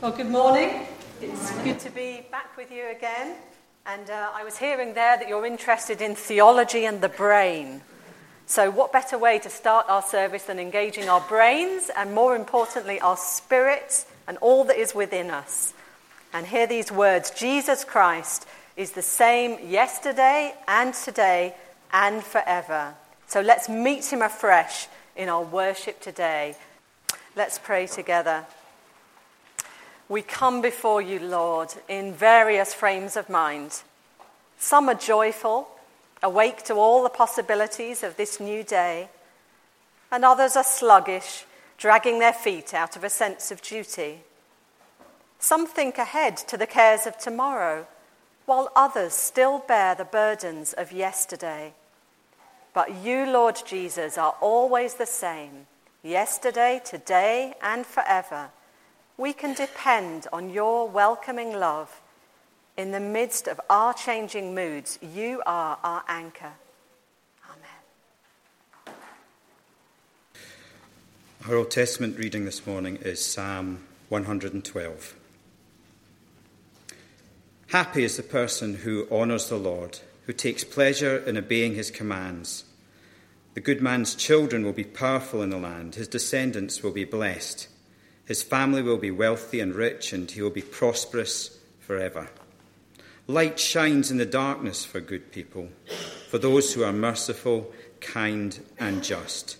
Well, good morning. It's good to be back with you again. And uh, I was hearing there that you're interested in theology and the brain. So, what better way to start our service than engaging our brains and, more importantly, our spirits and all that is within us? And hear these words Jesus Christ is the same yesterday and today and forever. So, let's meet him afresh in our worship today. Let's pray together. We come before you, Lord, in various frames of mind. Some are joyful, awake to all the possibilities of this new day, and others are sluggish, dragging their feet out of a sense of duty. Some think ahead to the cares of tomorrow, while others still bear the burdens of yesterday. But you, Lord Jesus, are always the same, yesterday, today, and forever we can depend on your welcoming love. In the midst of our changing moods, you are our anchor. Amen. Our Old Testament reading this morning is Psalm 112. Happy is the person who honours the Lord, who takes pleasure in obeying his commands. The good man's children will be powerful in the land, his descendants will be blessed. His family will be wealthy and rich, and he will be prosperous forever. Light shines in the darkness for good people, for those who are merciful, kind, and just.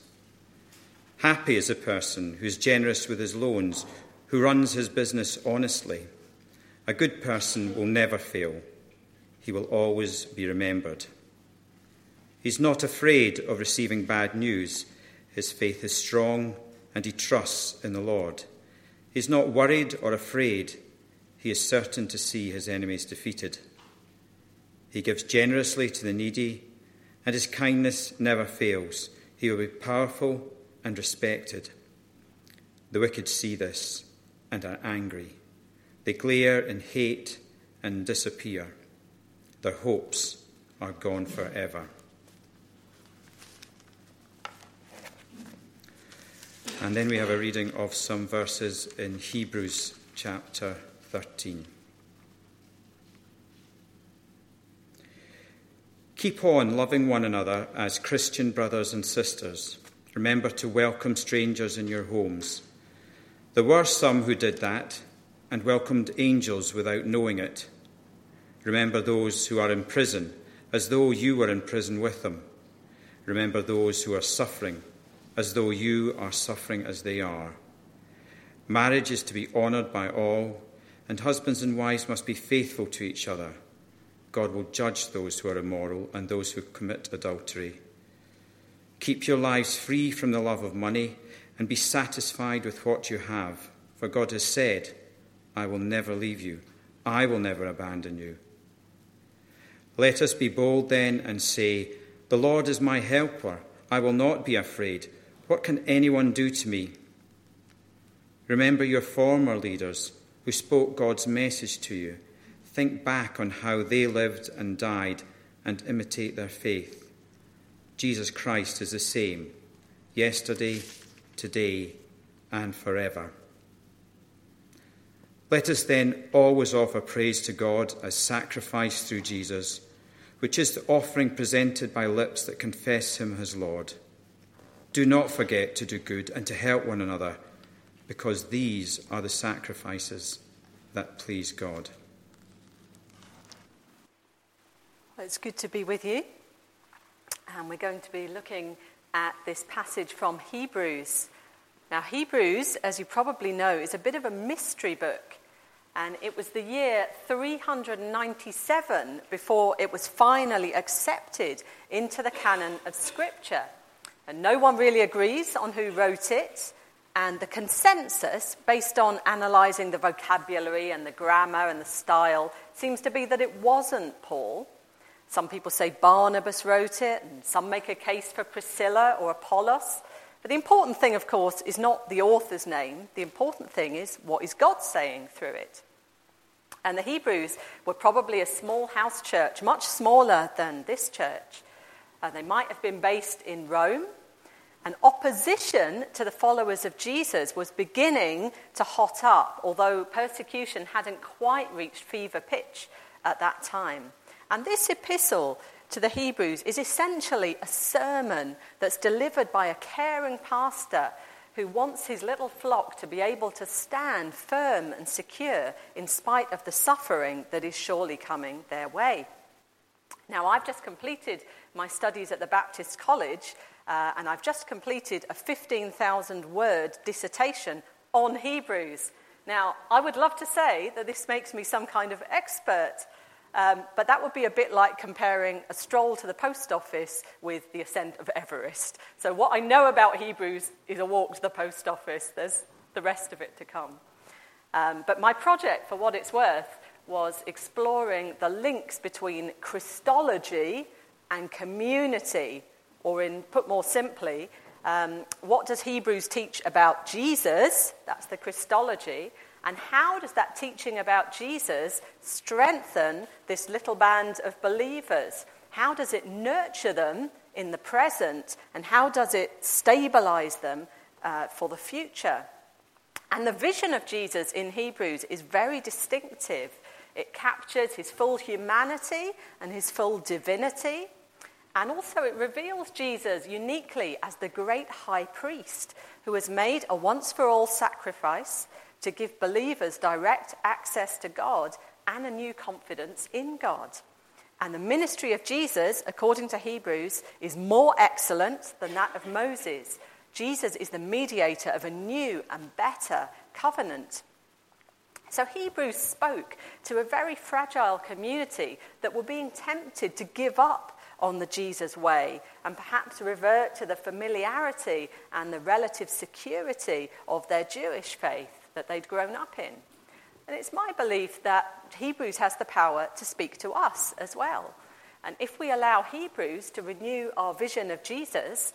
Happy is a person who is generous with his loans, who runs his business honestly. A good person will never fail, he will always be remembered. He's not afraid of receiving bad news. His faith is strong, and he trusts in the Lord. He's not worried or afraid. He is certain to see his enemies defeated. He gives generously to the needy, and his kindness never fails. He will be powerful and respected. The wicked see this and are angry. They glare in hate and disappear. Their hopes are gone forever. And then we have a reading of some verses in Hebrews chapter 13. Keep on loving one another as Christian brothers and sisters. Remember to welcome strangers in your homes. There were some who did that and welcomed angels without knowing it. Remember those who are in prison as though you were in prison with them. Remember those who are suffering as though you are suffering as they are. Marriage is to be honoured by all, and husbands and wives must be faithful to each other. God will judge those who are immoral and those who commit adultery. Keep your lives free from the love of money and be satisfied with what you have, for God has said, I will never leave you, I will never abandon you. Let us be bold then and say, The Lord is my helper, I will not be afraid. What can anyone do to me? Remember your former leaders who spoke God's message to you. Think back on how they lived and died and imitate their faith. Jesus Christ is the same, yesterday, today, and forever. Let us then always offer praise to God as sacrifice through Jesus, which is the offering presented by lips that confess Him as Lord. Do not forget to do good and to help one another, because these are the sacrifices that please God. Well, it's good to be with you. And we're going to be looking at this passage from Hebrews. Now, Hebrews, as you probably know, is a bit of a mystery book. And it was the year 397 before it was finally accepted into the canon of Scripture. And no one really agrees on who wrote it. And the consensus, based on analysing the vocabulary and the grammar and the style, seems to be that it wasn't Paul. Some people say Barnabas wrote it, and some make a case for Priscilla or Apollos. But the important thing, of course, is not the author's name. The important thing is what is God saying through it. And the Hebrews were probably a small house church, much smaller than this church. Uh, they might have been based in Rome, And opposition to the followers of Jesus was beginning to hot up, although persecution hadn't quite reached fever pitch at that time. And this epistle to the Hebrews is essentially a sermon that's delivered by a caring pastor who wants his little flock to be able to stand firm and secure in spite of the suffering that is surely coming their way. Now, I've just completed my studies at the Baptist College, uh, and I've just completed a 15,000 word dissertation on Hebrews. Now, I would love to say that this makes me some kind of expert, um, but that would be a bit like comparing a stroll to the post office with the ascent of Everest. So, what I know about Hebrews is a walk to the post office. There's the rest of it to come. Um, but my project, for what it's worth, was exploring the links between Christology and community, or in put more simply, um, what does Hebrews teach about Jesus? That's the Christology. And how does that teaching about Jesus strengthen this little band of believers? How does it nurture them in the present? And how does it stabilize them uh, for the future? And the vision of Jesus in Hebrews is very distinctive. It captures his full humanity and his full divinity. And also, it reveals Jesus uniquely as the great high priest who has made a once for all sacrifice to give believers direct access to God and a new confidence in God. And the ministry of Jesus, according to Hebrews, is more excellent than that of Moses. Jesus is the mediator of a new and better covenant. So Hebrews spoke to a very fragile community that were being tempted to give up on the Jesus way and perhaps revert to the familiarity and the relative security of their Jewish faith that they'd grown up in. And it's my belief that Hebrews has the power to speak to us as well. And if we allow Hebrews to renew our vision of Jesus,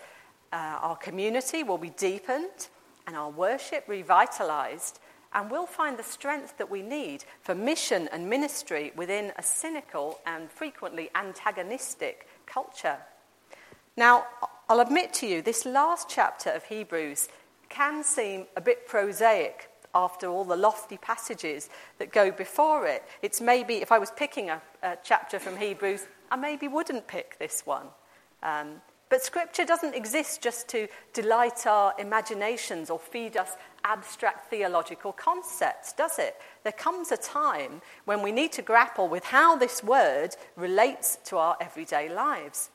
uh, our community will be deepened and our worship revitalized, and we'll find the strength that we need for mission and ministry within a cynical and frequently antagonistic culture. Now, I'll admit to you, this last chapter of Hebrews can seem a bit prosaic after all the lofty passages that go before it. It's maybe, if I was picking a, a chapter from Hebrews, I maybe wouldn't pick this one. Um, but Scripture doesn't exist just to delight our imaginations or feed us abstract theological concepts, does it? There comes a time when we need to grapple with how this word relates to our everyday lives.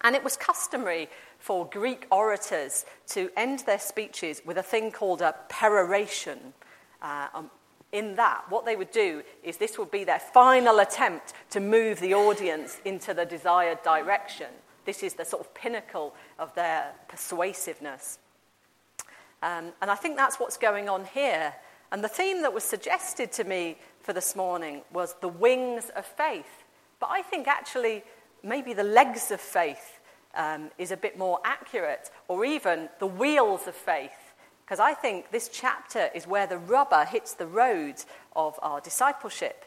And it was customary for Greek orators to end their speeches with a thing called a peroration. Uh, um, in that, what they would do is this would be their final attempt to move the audience into the desired direction. This is the sort of pinnacle of their persuasiveness. Um, and I think that's what's going on here. And the theme that was suggested to me for this morning was the wings of faith. But I think actually, maybe the legs of faith um, is a bit more accurate, or even the wheels of faith, because I think this chapter is where the rubber hits the road of our discipleship.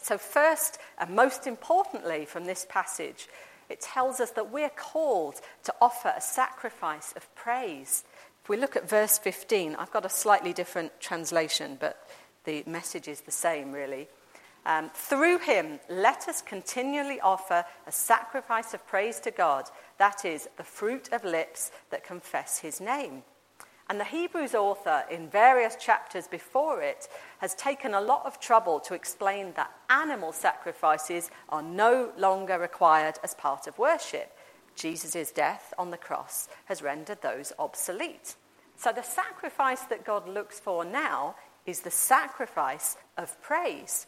So, first and most importantly, from this passage, it tells us that we're called to offer a sacrifice of praise. If we look at verse 15, I've got a slightly different translation, but the message is the same, really. Um, through him, let us continually offer a sacrifice of praise to God, that is, the fruit of lips that confess his name. And the Hebrews author, in various chapters before it, has taken a lot of trouble to explain that animal sacrifices are no longer required as part of worship. Jesus' death on the cross has rendered those obsolete. So the sacrifice that God looks for now is the sacrifice of praise.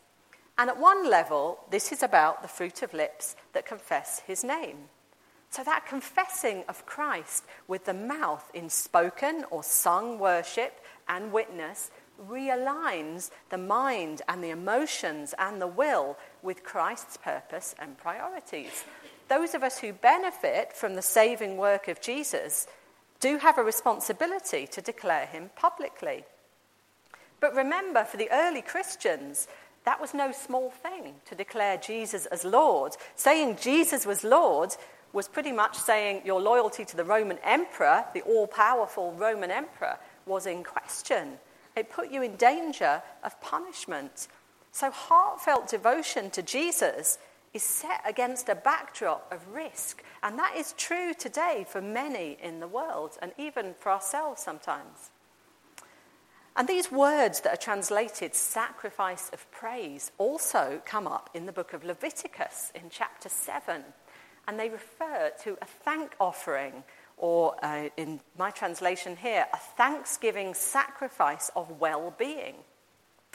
And at one level, this is about the fruit of lips that confess his name. So that confessing of Christ with the mouth in spoken or sung worship and witness realigns the mind and the emotions and the will with Christ's purpose and priorities. Those of us who benefit from the saving work of Jesus do have a responsibility to declare him publicly. But remember, for the early Christians, that was no small thing to declare Jesus as Lord. Saying Jesus was Lord was pretty much saying your loyalty to the Roman emperor, the all powerful Roman emperor, was in question. It put you in danger of punishment. So, heartfelt devotion to Jesus is set against a backdrop of risk. And that is true today for many in the world, and even for ourselves sometimes. And these words that are translated sacrifice of praise also come up in the book of Leviticus in chapter 7. And they refer to a thank offering, or uh, in my translation here, a thanksgiving sacrifice of well being.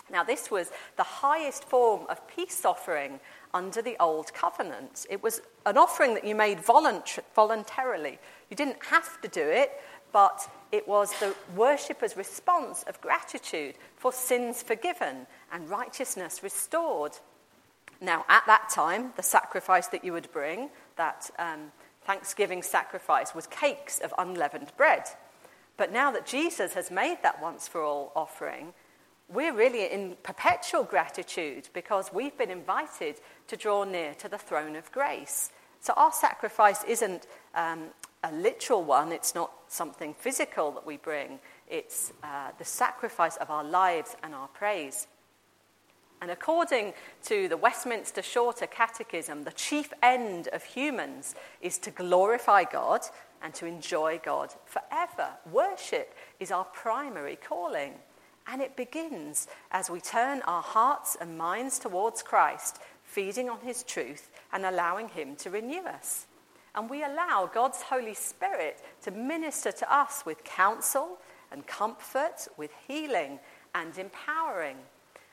Now, this was the highest form of peace offering under the Old Covenant. It was an offering that you made volunt- voluntarily. You didn't have to do it, but it was the worshipper's response of gratitude for sins forgiven and righteousness restored. Now, at that time, the sacrifice that you would bring, that um, Thanksgiving sacrifice, was cakes of unleavened bread. But now that Jesus has made that once for all offering, we're really in perpetual gratitude because we've been invited to draw near to the throne of grace. So our sacrifice isn't um, a literal one, it's not something physical that we bring, it's uh, the sacrifice of our lives and our praise. And according to the Westminster Shorter Catechism, the chief end of humans is to glorify God and to enjoy God forever. Worship is our primary calling. And it begins as we turn our hearts and minds towards Christ, feeding on his truth and allowing him to renew us. And we allow God's Holy Spirit to minister to us with counsel and comfort, with healing and empowering.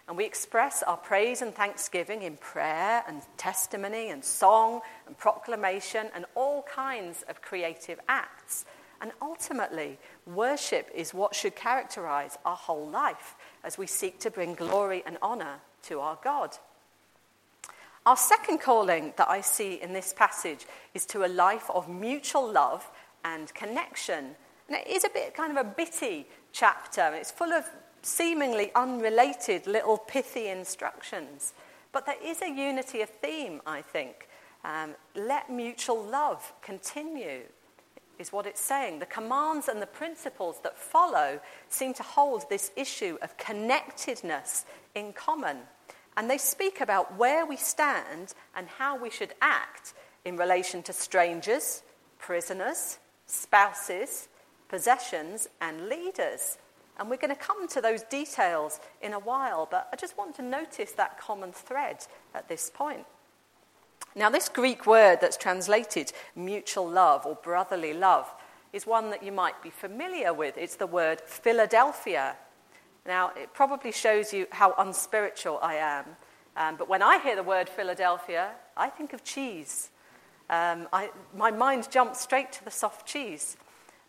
And we express our praise and thanksgiving in prayer and testimony and song and proclamation and all kinds of creative acts. And ultimately, worship is what should characterize our whole life as we seek to bring glory and honor to our God. Our second calling that I see in this passage is to a life of mutual love and connection. And it is a bit kind of a bitty chapter. It's full of seemingly unrelated little pithy instructions. But there is a unity of theme, I think. Um, let mutual love continue is what it's saying. The commands and the principles that follow seem to hold this issue of connectedness in common. And they speak about where we stand and how we should act in relation to strangers, prisoners, spouses, possessions, and leaders. And we're going to come to those details in a while, but I just want to notice that common thread at this point. Now, this Greek word that's translated mutual love or brotherly love is one that you might be familiar with. It's the word Philadelphia. Now, it probably shows you how unspiritual I am. Um, but when I hear the word Philadelphia, I think of cheese. Um, I, my mind jumps straight to the soft cheese.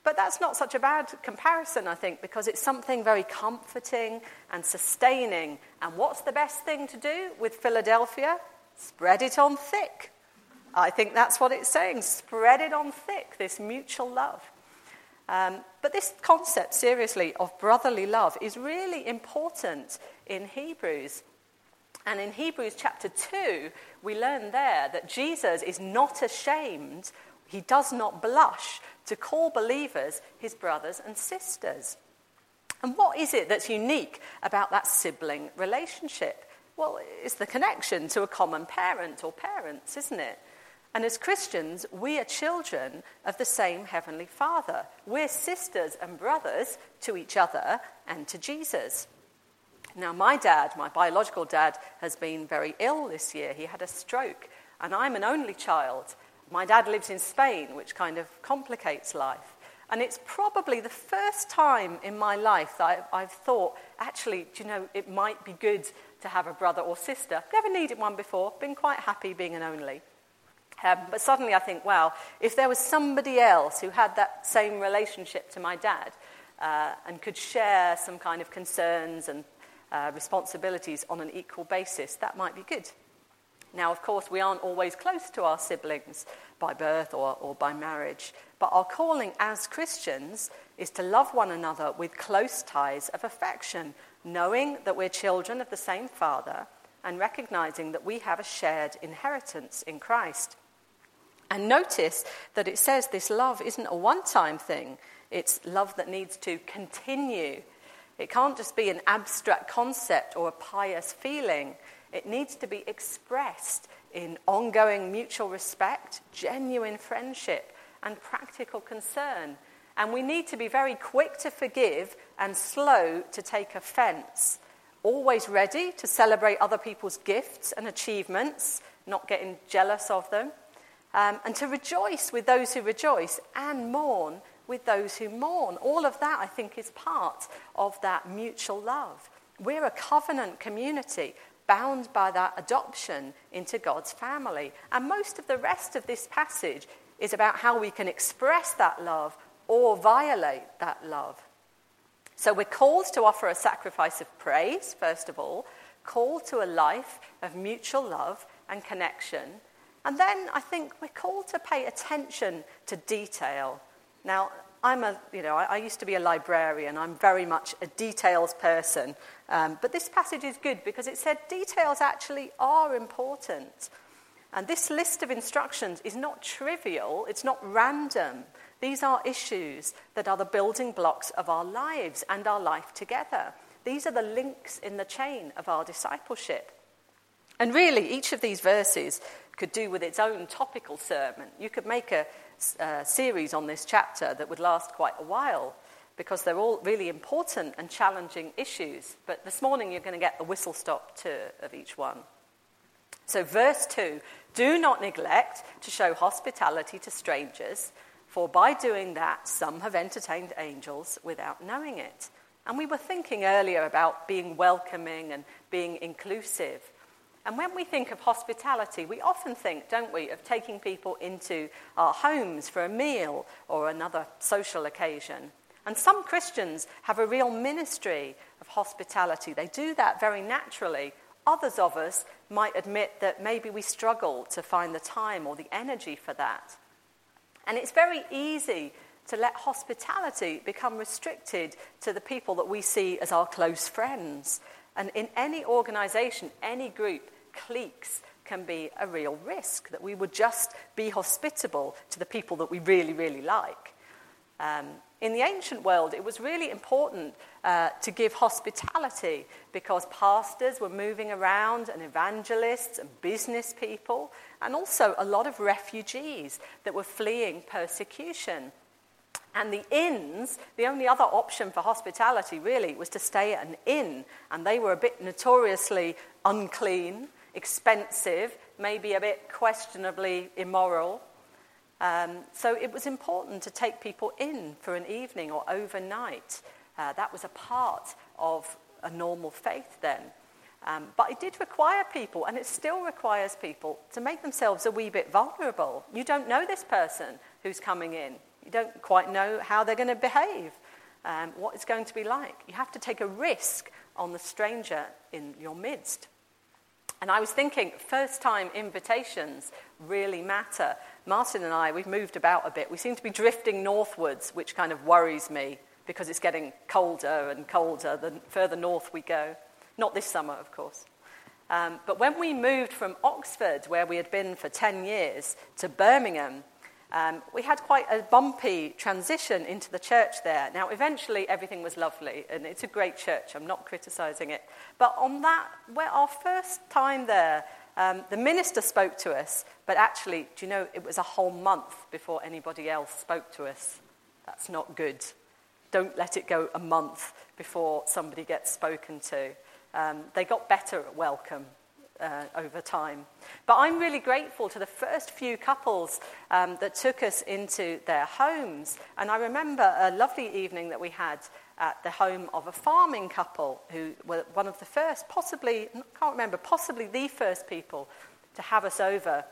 But that's not such a bad comparison, I think, because it's something very comforting and sustaining. And what's the best thing to do with Philadelphia? Spread it on thick. I think that's what it's saying. Spread it on thick, this mutual love. Um, but this concept, seriously, of brotherly love is really important in Hebrews. And in Hebrews chapter 2, we learn there that Jesus is not ashamed, he does not blush to call believers his brothers and sisters. And what is it that's unique about that sibling relationship? Well, it's the connection to a common parent or parents, isn't it? And as Christians, we are children of the same Heavenly Father. We're sisters and brothers to each other and to Jesus. Now, my dad, my biological dad, has been very ill this year. He had a stroke, and I'm an only child. My dad lives in Spain, which kind of complicates life. And it's probably the first time in my life that I've, thought, actually, do you know, it might be good to have a brother or sister. Never needed one before, been quite happy being an only. Um, but suddenly I think, well, if there was somebody else who had that same relationship to my dad uh, and could share some kind of concerns and uh, responsibilities on an equal basis, that might be good. Now, of course, we aren't always close to our siblings by birth or, or by marriage, but our calling as Christians is to love one another with close ties of affection, knowing that we're children of the same Father and recognizing that we have a shared inheritance in Christ. And notice that it says this love isn't a one time thing, it's love that needs to continue. It can't just be an abstract concept or a pious feeling. It needs to be expressed in ongoing mutual respect, genuine friendship, and practical concern. And we need to be very quick to forgive and slow to take offense. Always ready to celebrate other people's gifts and achievements, not getting jealous of them. Um, and to rejoice with those who rejoice and mourn with those who mourn. All of that, I think, is part of that mutual love. We're a covenant community bound by that adoption into God's family. And most of the rest of this passage is about how we can express that love or violate that love. So we're called to offer a sacrifice of praise, first of all, called to a life of mutual love and connection. And then I think we're called to pay attention to detail. Now, I'm a, you know, I, I used to be a librarian. I'm very much a details person. Um, but this passage is good because it said details actually are important. And this list of instructions is not trivial, it's not random. These are issues that are the building blocks of our lives and our life together. These are the links in the chain of our discipleship. And really, each of these verses could do with its own topical sermon. You could make a, a series on this chapter that would last quite a while because they're all really important and challenging issues. But this morning you're going to get the whistle stop tour of each one. So, verse 2 Do not neglect to show hospitality to strangers, for by doing that, some have entertained angels without knowing it. And we were thinking earlier about being welcoming and being inclusive. And when we think of hospitality, we often think, don't we, of taking people into our homes for a meal or another social occasion. And some Christians have a real ministry of hospitality. They do that very naturally. Others of us might admit that maybe we struggle to find the time or the energy for that. And it's very easy to let hospitality become restricted to the people that we see as our close friends. And in any organization, any group, cliques can be a real risk that we would just be hospitable to the people that we really, really like. Um, in the ancient world, it was really important uh, to give hospitality because pastors were moving around and evangelists and business people, and also a lot of refugees that were fleeing persecution. And the inns, the only other option for hospitality really was to stay at an inn, and they were a bit notoriously unclean, expensive, maybe a bit questionably immoral. Um, so it was important to take people in for an evening or overnight. Uh, that was a part of a normal faith then. Um, but it did require people, and it still requires people, to make themselves a wee bit vulnerable. You don't know this person who's coming in, you don't quite know how they're going to behave, um, what it's going to be like. You have to take a risk on the stranger in your midst. And I was thinking, first time invitations really matter. Martin and I, we've moved about a bit. We seem to be drifting northwards, which kind of worries me because it's getting colder and colder the further north we go. Not this summer, of course. Um, but when we moved from Oxford, where we had been for 10 years, to Birmingham, um, we had quite a bumpy transition into the church there. Now, eventually, everything was lovely, and it's a great church. I'm not criticizing it. But on that, where our first time there, um, the minister spoke to us, but actually, do you know, it was a whole month before anybody else spoke to us. That's not good. Don't let it go a month before somebody gets spoken to. Um, they got better at welcome uh, over time. But I'm really grateful to the first few couples um, that took us into their homes. And I remember a lovely evening that we had at the home of a farming couple who were one of the first, possibly, I can't remember, possibly the first people to have us over.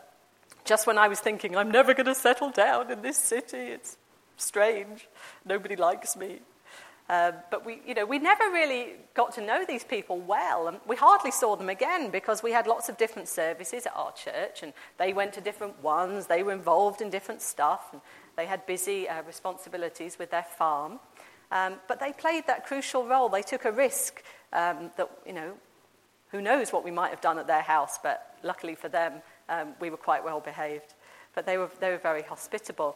Just when I was thinking, I'm never going to settle down in this city, it's strange, nobody likes me. Uh, but we, you know, we never really got to know these people well, and we hardly saw them again because we had lots of different services at our church, and they went to different ones. They were involved in different stuff, and they had busy uh, responsibilities with their farm. Um, but they played that crucial role. They took a risk um, that, you know, who knows what we might have done at their house, but luckily for them, um, we were quite well behaved. but they were, they were very hospitable.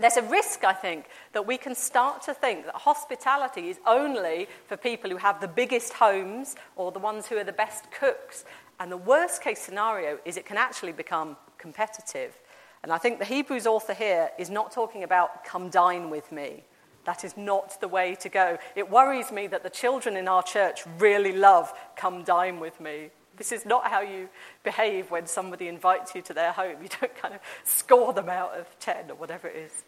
There's a risk, I think, that we can start to think that hospitality is only for people who have the biggest homes or the ones who are the best cooks. And the worst case scenario is it can actually become competitive. And I think the Hebrews author here is not talking about come dine with me. That is not the way to go. It worries me that the children in our church really love come dine with me. This is not how you behave when somebody invites you to their home. You don't kind of score them out of 10 or whatever it is.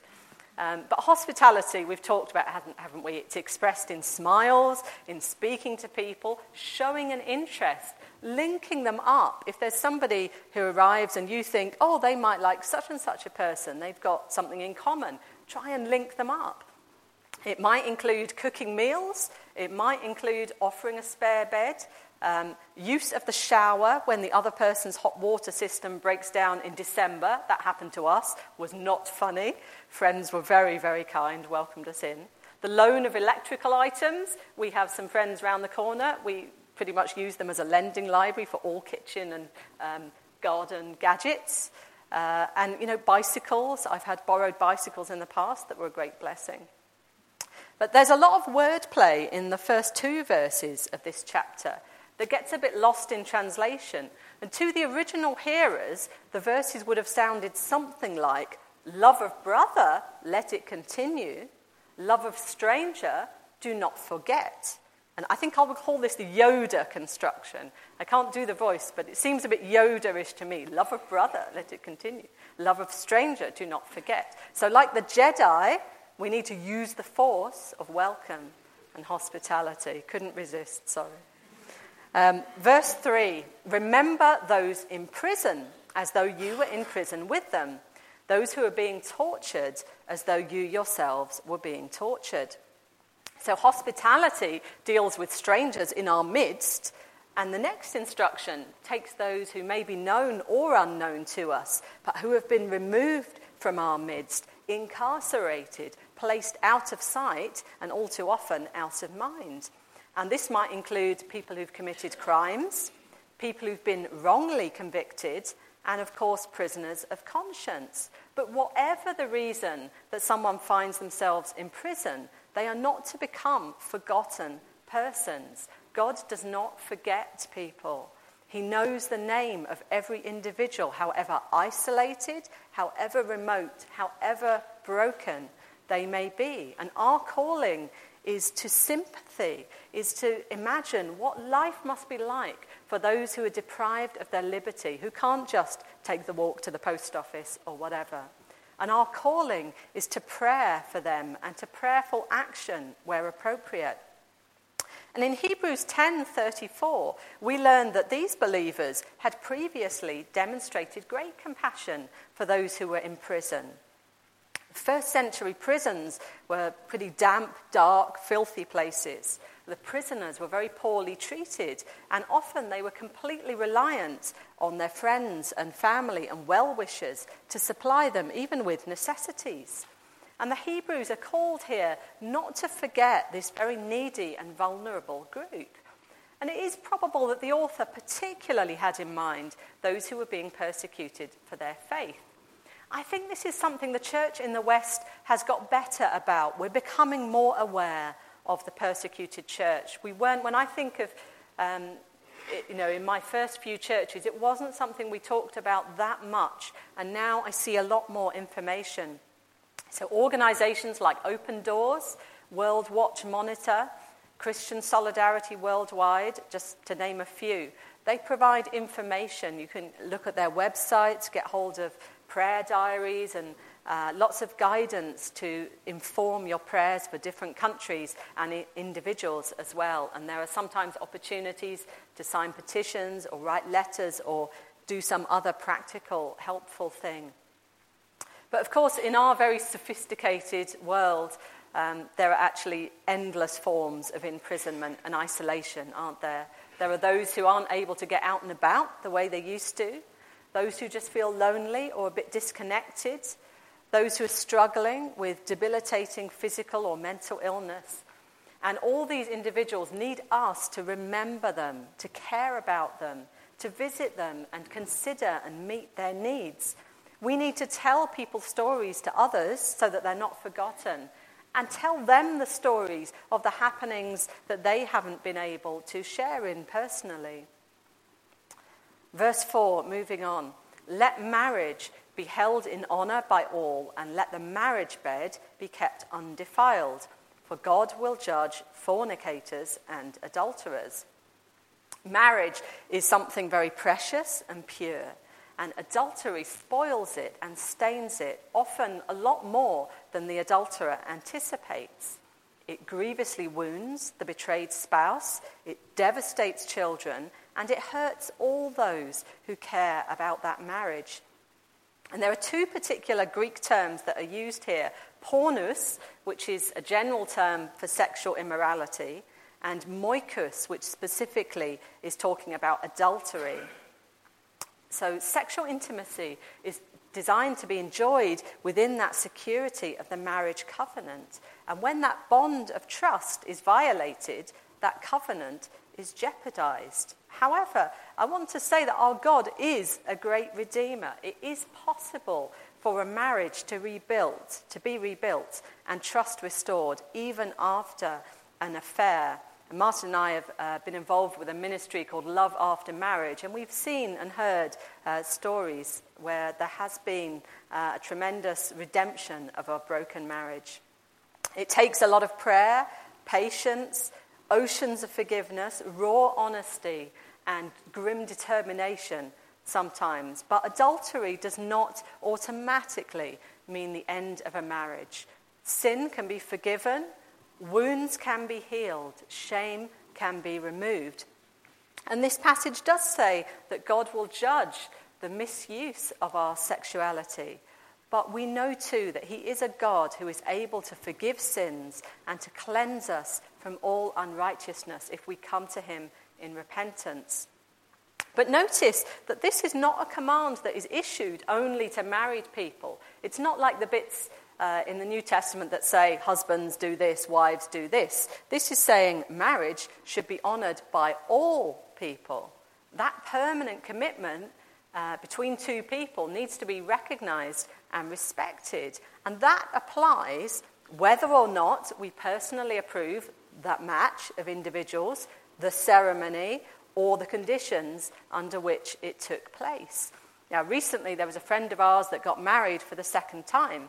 Um, but hospitality, we've talked about, haven't, haven't we? It's expressed in smiles, in speaking to people, showing an interest, linking them up. If there's somebody who arrives and you think, oh, they might like such and such a person, they've got something in common, try and link them up. It might include cooking meals, it might include offering a spare bed, um, use of the shower when the other person's hot water system breaks down in December, that happened to us, was not funny. Friends were very, very kind, welcomed us in. The loan of electrical items, we have some friends round the corner. We pretty much use them as a lending library for all kitchen and um, garden gadgets. Uh, and, you know, bicycles. I've had borrowed bicycles in the past that were a great blessing. But there's a lot of wordplay in the first two verses of this chapter that gets a bit lost in translation. And to the original hearers, the verses would have sounded something like Love of brother, let it continue. Love of stranger, do not forget. And I think I would call this the Yoda construction. I can't do the voice, but it seems a bit Yoda ish to me. Love of brother, let it continue. Love of stranger, do not forget. So, like the Jedi, we need to use the force of welcome and hospitality. Couldn't resist, sorry. Um, verse 3 Remember those in prison as though you were in prison with them, those who are being tortured as though you yourselves were being tortured. So, hospitality deals with strangers in our midst, and the next instruction takes those who may be known or unknown to us, but who have been removed from our midst, incarcerated, placed out of sight, and all too often out of mind. And this might include people who've committed crimes, people who've been wrongly convicted, and of course, prisoners of conscience. But whatever the reason that someone finds themselves in prison, they are not to become forgotten persons. God does not forget people. He knows the name of every individual, however isolated, however remote, however broken they may be. And our calling is to sympathy, is to imagine what life must be like for those who are deprived of their liberty, who can't just take the walk to the post office or whatever. And our calling is to prayer for them and to prayerful action where appropriate. And in Hebrews 10:34, we learn that these believers had previously demonstrated great compassion for those who were in prison. First century prisons were pretty damp, dark, filthy places. The prisoners were very poorly treated, and often they were completely reliant on their friends and family and well wishers to supply them, even with necessities. And the Hebrews are called here not to forget this very needy and vulnerable group. And it is probable that the author particularly had in mind those who were being persecuted for their faith. I think this is something the church in the West has got better about. We're becoming more aware of the persecuted church. We weren't, when I think of, um, it, you know, in my first few churches, it wasn't something we talked about that much, and now I see a lot more information. So, organizations like Open Doors, World Watch Monitor, Christian Solidarity Worldwide, just to name a few, they provide information. You can look at their websites, get hold of prayer diaries and uh, lots of guidance to inform your prayers for different countries and I- individuals as well. And there are sometimes opportunities to sign petitions or write letters or do some other practical, helpful thing. But of course, in our very sophisticated world, um, there are actually endless forms of imprisonment and isolation, aren't there? There are those who aren't able to get out and about the way they used to those who just feel lonely or a bit disconnected, those who are struggling with debilitating physical or mental illness. And all these individuals need us to remember them, to care about them, to visit them and consider and meet their needs. We need to tell people stories to others so that they're not forgotten and tell them the stories of the happenings that they haven't been able to share in personally. Verse 4, moving on. Let marriage be held in honor by all, and let the marriage bed be kept undefiled, for God will judge fornicators and adulterers. Marriage is something very precious and pure, and adultery spoils it and stains it, often a lot more than the adulterer anticipates. It grievously wounds the betrayed spouse, it devastates children, and it hurts all those who care about that marriage. And there are two particular Greek terms that are used here pornus, which is a general term for sexual immorality, and moikus, which specifically is talking about adultery. So, sexual intimacy is designed to be enjoyed within that security of the marriage covenant. And when that bond of trust is violated, that covenant is jeopardized. However, I want to say that our God is a great redeemer. It is possible for a marriage to rebuild, to be rebuilt, and trust restored, even after an affair. And Martin and I have uh, been involved with a ministry called Love After Marriage, and we've seen and heard uh, stories where there has been uh, a tremendous redemption of a broken marriage. It takes a lot of prayer, patience, oceans of forgiveness, raw honesty, and grim determination sometimes. But adultery does not automatically mean the end of a marriage. Sin can be forgiven, wounds can be healed, shame can be removed. And this passage does say that God will judge the misuse of our sexuality. But we know too that He is a God who is able to forgive sins and to cleanse us from all unrighteousness if we come to Him in repentance. But notice that this is not a command that is issued only to married people. It's not like the bits uh, in the New Testament that say husbands do this, wives do this. This is saying marriage should be honored by all people. That permanent commitment uh, between two people needs to be recognized and respected. And that applies whether or not we personally approve that match of individuals, the ceremony, or the conditions under which it took place. Now, recently there was a friend of ours that got married for the second time,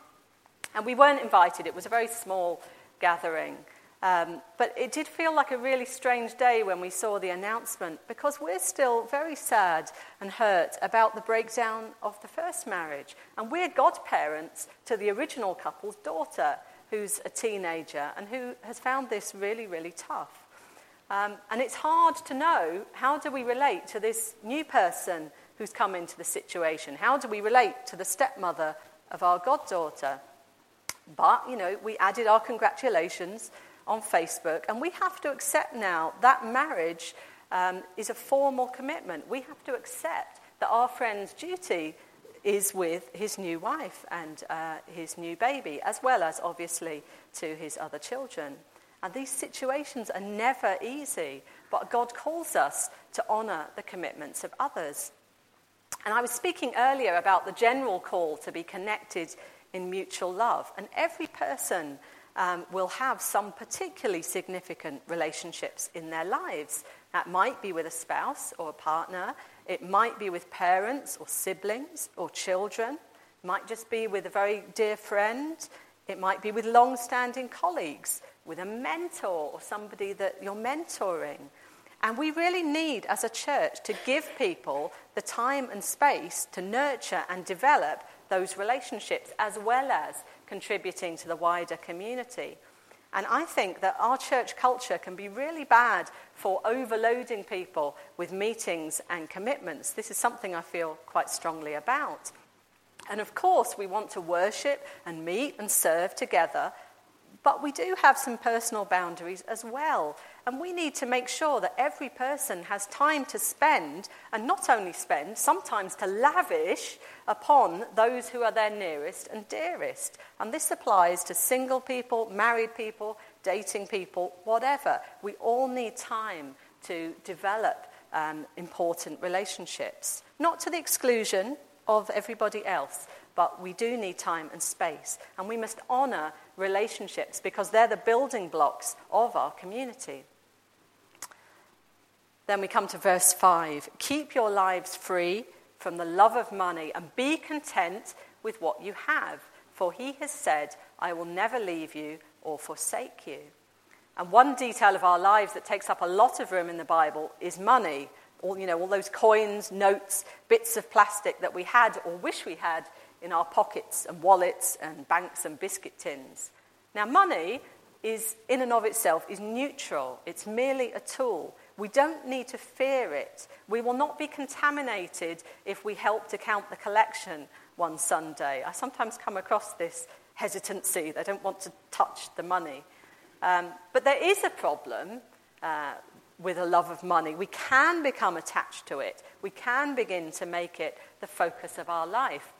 and we weren't invited. It was a very small gathering. Um, but it did feel like a really strange day when we saw the announcement because we're still very sad and hurt about the breakdown of the first marriage. And we're godparents to the original couple's daughter, who's a teenager and who has found this really, really tough. Um, and it's hard to know how do we relate to this new person who's come into the situation? How do we relate to the stepmother of our goddaughter? But, you know, we added our congratulations on Facebook, and we have to accept now that marriage um, is a formal commitment. We have to accept that our friend's duty is with his new wife and uh, his new baby, as well as obviously to his other children. And these situations are never easy, but God calls us to honour the commitments of others. And I was speaking earlier about the general call to be connected in mutual love, and every person um, will have some particularly significant relationships in their lives. That might be with a spouse or a partner, it might be with parents or siblings or children, it might just be with a very dear friend, it might be with long standing colleagues, with a mentor or somebody that you're mentoring. And we really need, as a church, to give people the time and space to nurture and develop those relationships as well as contributing to the wider community. And I think that our church culture can be really bad for overloading people with meetings and commitments. This is something I feel quite strongly about. And of course, we want to worship and meet and serve together but we do have some personal boundaries as well. And we need to make sure that every person has time to spend, and not only spend, sometimes to lavish upon those who are their nearest and dearest. And this applies to single people, married people, dating people, whatever. We all need time to develop um, important relationships, not to the exclusion of everybody else, but we do need time and space. And we must honour relationships because they're the building blocks of our community. Then we come to verse 5 Keep your lives free from the love of money and be content with what you have, for he has said, I will never leave you or forsake you. And one detail of our lives that takes up a lot of room in the Bible is money. All, you know, all those coins, notes, bits of plastic that we had or wish we had in our pockets and wallets and banks and biscuit tins. Now, money is, in and of itself, is neutral. It's merely a tool. We don't need to fear it. We will not be contaminated if we help to count the collection one Sunday. I sometimes come across this hesitancy. They don't want to touch the money. Um, but there is a problem uh, with a love of money. We can become attached to it, we can begin to make it the focus of our life.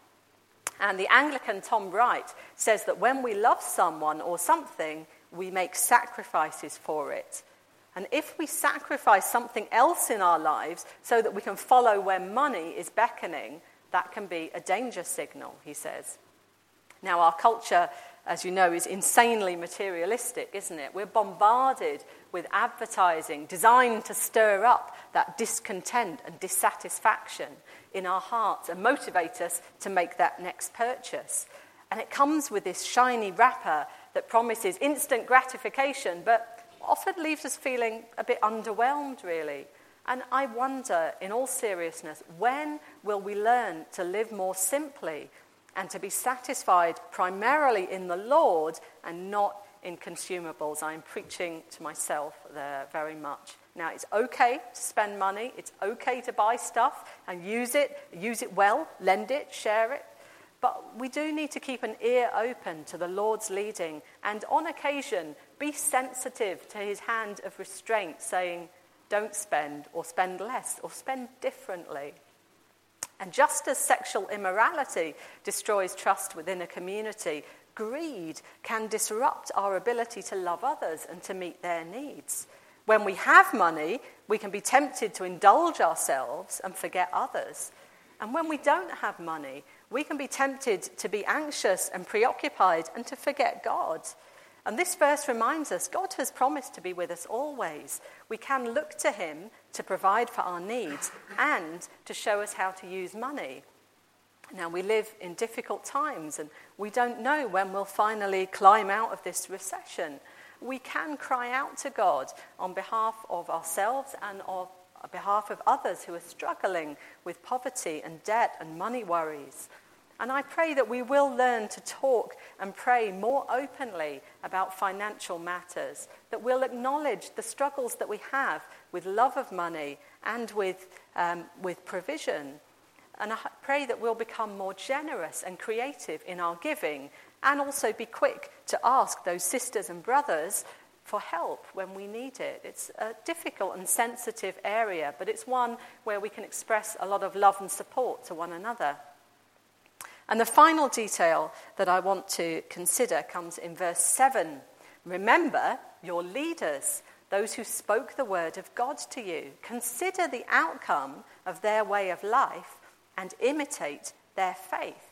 And the Anglican Tom Wright says that when we love someone or something, we make sacrifices for it. And if we sacrifice something else in our lives so that we can follow where money is beckoning, that can be a danger signal, he says. Now, our culture, as you know, is insanely materialistic, isn't it? We're bombarded with advertising designed to stir up that discontent and dissatisfaction in our hearts and motivate us to make that next purchase. And it comes with this shiny wrapper that promises instant gratification, but often leaves us feeling a bit underwhelmed, really. And I wonder, in all seriousness, when will we learn to live more simply and to be satisfied primarily in the Lord and not in consumables? I'm preaching to myself there very much. Now, it's okay to spend money, it's okay to buy stuff and use it, use it well, lend it, share it. But we do need to keep an ear open to the Lord's leading and, on occasion, be sensitive to his hand of restraint, saying, don't spend, or spend less, or spend differently. And just as sexual immorality destroys trust within a community, greed can disrupt our ability to love others and to meet their needs. When we have money, we can be tempted to indulge ourselves and forget others. And when we don't have money, we can be tempted to be anxious and preoccupied and to forget God. And this verse reminds us God has promised to be with us always. We can look to Him to provide for our needs and to show us how to use money. Now, we live in difficult times and we don't know when we'll finally climb out of this recession. We can cry out to God on behalf of ourselves and on behalf of others who are struggling with poverty and debt and money worries. And I pray that we will learn to talk and pray more openly about financial matters, that we'll acknowledge the struggles that we have with love of money and with, um, with provision. And I pray that we'll become more generous and creative in our giving and also be quick to ask those sisters and brothers for help when we need it. It's a difficult and sensitive area, but it's one where we can express a lot of love and support to one another. And the final detail that I want to consider comes in verse 7. Remember your leaders, those who spoke the word of God to you. Consider the outcome of their way of life and imitate their faith.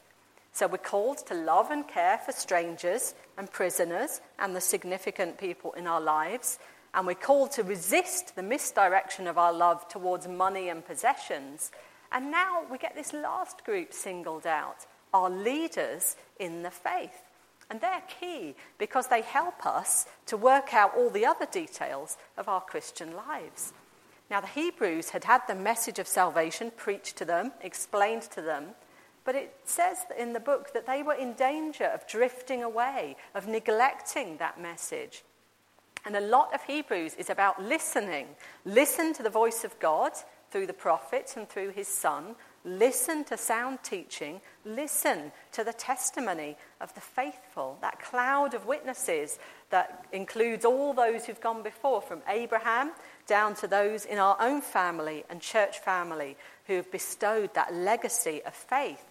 So we're called to love and care for strangers and prisoners and the significant people in our lives. And we're called to resist the misdirection of our love towards money and possessions. And now we get this last group singled out are leaders in the faith. And they're key because they help us to work out all the other details of our Christian lives. Now, the Hebrews had had the message of salvation preached to them, explained to them, but it says in the book that they were in danger of drifting away, of neglecting that message. And a lot of Hebrews is about listening. Listen to the voice of God through the prophets and through his son, Listen to sound teaching. Listen to the testimony of the faithful, that cloud of witnesses that includes all those who've gone before, from Abraham down to those in our own family and church family who have bestowed that legacy of faith.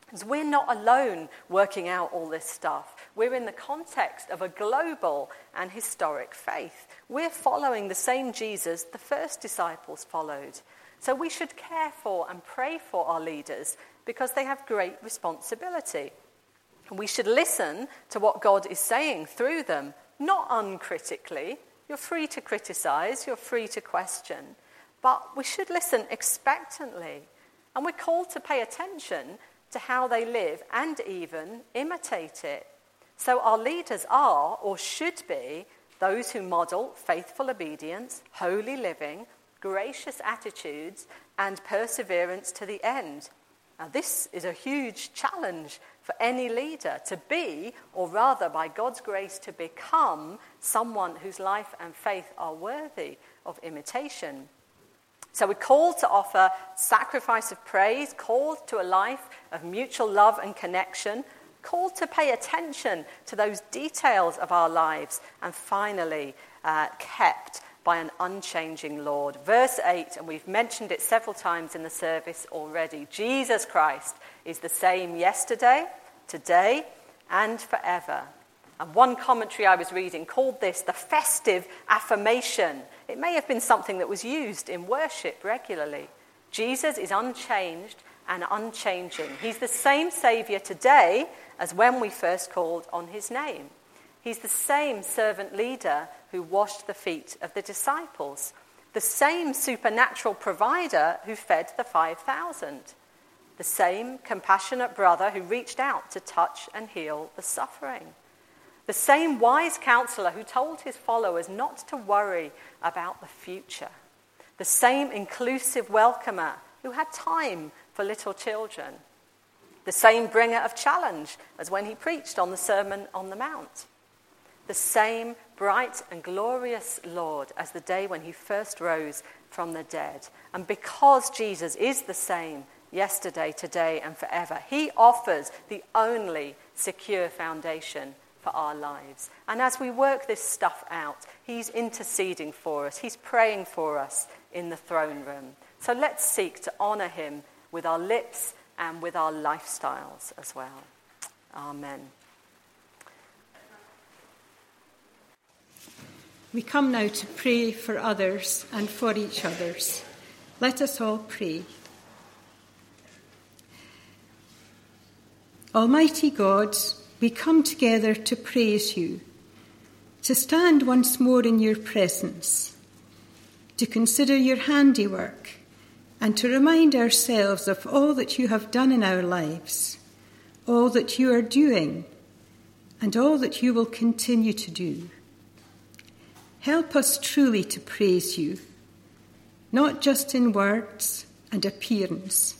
Because we're not alone working out all this stuff. We're in the context of a global and historic faith. We're following the same Jesus the first disciples followed. So we should care for and pray for our leaders because they have great responsibility. And we should listen to what God is saying through them, not uncritically. You're free to criticize, you're free to question, but we should listen expectantly. And we're called to pay attention to how they live and even imitate it. So our leaders are, or should be, those who model faithful obedience, holy living, gracious attitudes, and perseverance to the end. Now, this is a huge challenge for any leader to be, or rather, by God's grace, to become someone whose life and faith are worthy of imitation. So we're called to offer sacrifice of praise, called to a life of mutual love and connection, called to pay attention to those details of our lives, and finally, uh, kept by an unchanging Lord. Verse 8, and we've mentioned it several times in the service already Jesus Christ is the same yesterday, today, and forever. And one commentary I was reading called this the festive affirmation. It may have been something that was used in worship regularly. Jesus is unchanged and unchanging. He's the same Saviour today as when we first called on his name. He's the same servant leader who washed the feet of the disciples, the same supernatural provider who fed the 5,000, the same compassionate brother who reached out to touch and heal the suffering, the same wise counselor who told his followers not to worry about the future, the same inclusive welcomer who had time for little children, the same bringer of challenge as when he preached on the Sermon on the Mount the same bright and glorious Lord as the day when he first rose from the dead. And because Jesus is the same yesterday, today, and forever, he offers the only secure foundation for our lives. And as we work this stuff out, he's interceding for us, he's praying for us in the throne room. So let's seek to honor him with our lips and with our lifestyles as well. Amen. We come now to pray for others and for each others. Let us all pray. Almighty God, we come together to praise you, to stand once more in your presence, to consider your handiwork, and to remind ourselves of all that you have done in our lives, all that you are doing, and all that you will continue to do. Help us truly to praise you, not just in words and appearance,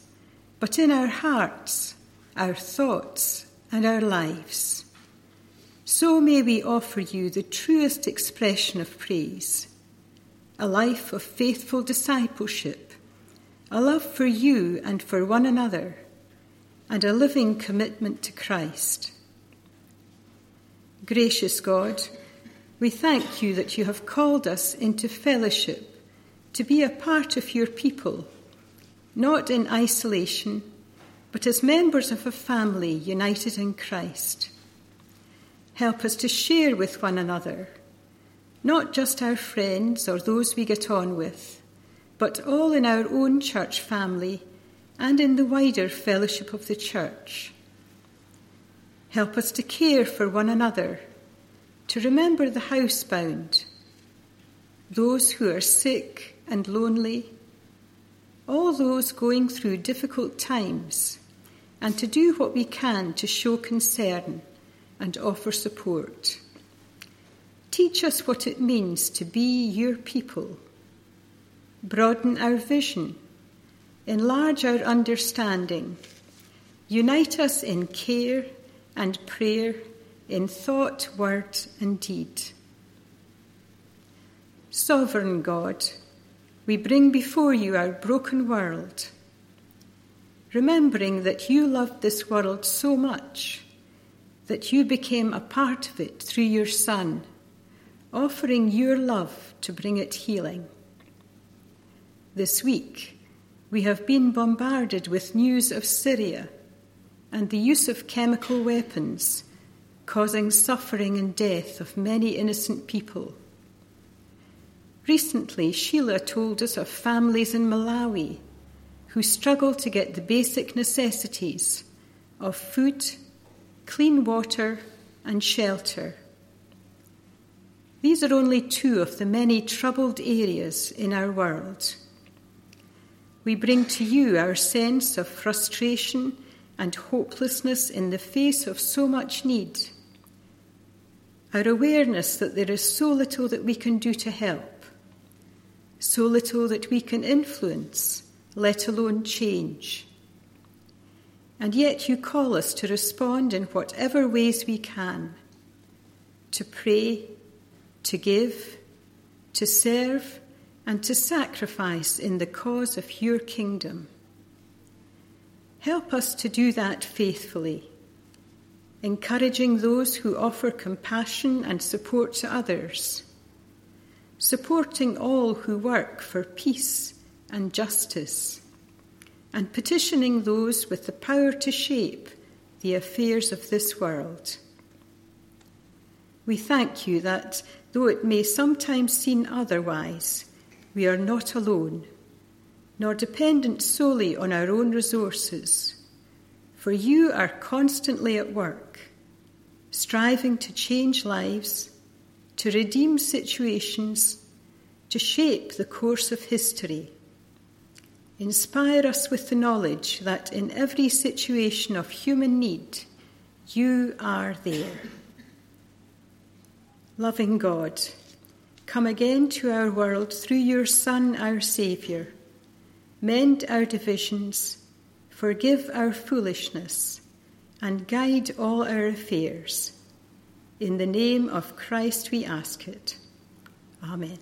but in our hearts, our thoughts, and our lives. So may we offer you the truest expression of praise a life of faithful discipleship, a love for you and for one another, and a living commitment to Christ. Gracious God, we thank you that you have called us into fellowship to be a part of your people, not in isolation, but as members of a family united in Christ. Help us to share with one another, not just our friends or those we get on with, but all in our own church family and in the wider fellowship of the church. Help us to care for one another to remember the housebound, those who are sick and lonely, all those going through difficult times, and to do what we can to show concern and offer support. Teach us what it means to be your people. Broaden our vision, enlarge our understanding, unite us in care and prayer in thought, word, and deed. Sovereign God, we bring before you our broken world, remembering that you loved this world so much that you became a part of it through your Son, offering your love to bring it healing. This week, we have been bombarded with news of Syria and the use of chemical weapons, causing suffering and death of many innocent people. Recently, Sheila told us of families in Malawi who struggle to get the basic necessities of food, clean water, and shelter. These are only two of the many troubled areas in our world. We bring to you our sense of frustration and hopelessness in the face of so much need, our awareness that there is so little that we can do to help, so little that we can influence, let alone change. And yet you call us to respond in whatever ways we can, to pray, to give, to serve, and to sacrifice in the cause of your kingdom. Help us to do that faithfully, encouraging those who offer compassion and support to others, supporting all who work for peace and justice, and petitioning those with the power to shape the affairs of this world. We thank you that, though it may sometimes seem otherwise, we are not alone, nor dependent solely on our own resources, for you are constantly at work, striving to change lives, to redeem situations, to shape the course of history. Inspire us with the knowledge that in every situation of human need, you are there. Loving God, Come again to our world through your Son, our Saviour. Mend our divisions, forgive our foolishness, and guide all our affairs. In the name of Christ we ask it. Amen.